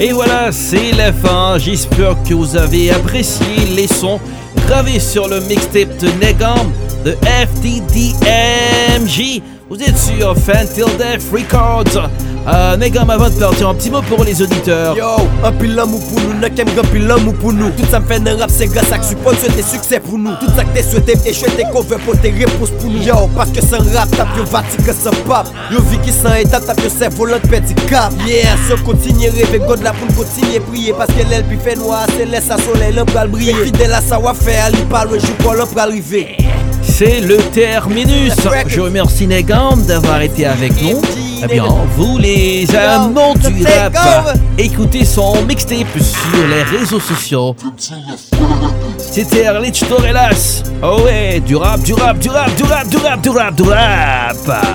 Et voilà, c'est la fin. J'espère que vous avez apprécié les sons gravés sur le mixtape de Negam de FTDMJ. Vous êtes sur Fantil Death Records. Euh, Negam, avant de partir, un petit mot pour les auditeurs. Yo, un pile l'amour pour nous, n'a qu'un grand pile l'amour pour nous. Tout ça me fait un rap, c'est grâce à que support souhaiter succès pour nous. Tout ça que t'es souhaité, t'es cover pour tes réponses pour nous. Yo, parce que sans rap, t'as plus que sans pape. Yo, vie qui sans état, t'as plus cerveau, l'autre petit cap. Yeah, se continue rêver, God la pour continuer prier. Parce que l'aile puis fait noir, c'est laisse à soleil, l'homme pral briller. Fidèle à savoir faire, il parle, je crois l'homme pral arriver. C'est le terminus. Je remercie Negam d'avoir été avec nous. Eh bien, vous les amants du rap, écoutez son mixtape sur les réseaux sociaux. C'était Erlich Torellas. Oh ouais, du rap, du rap, du rap, du rap, du rap, du rap, du rap.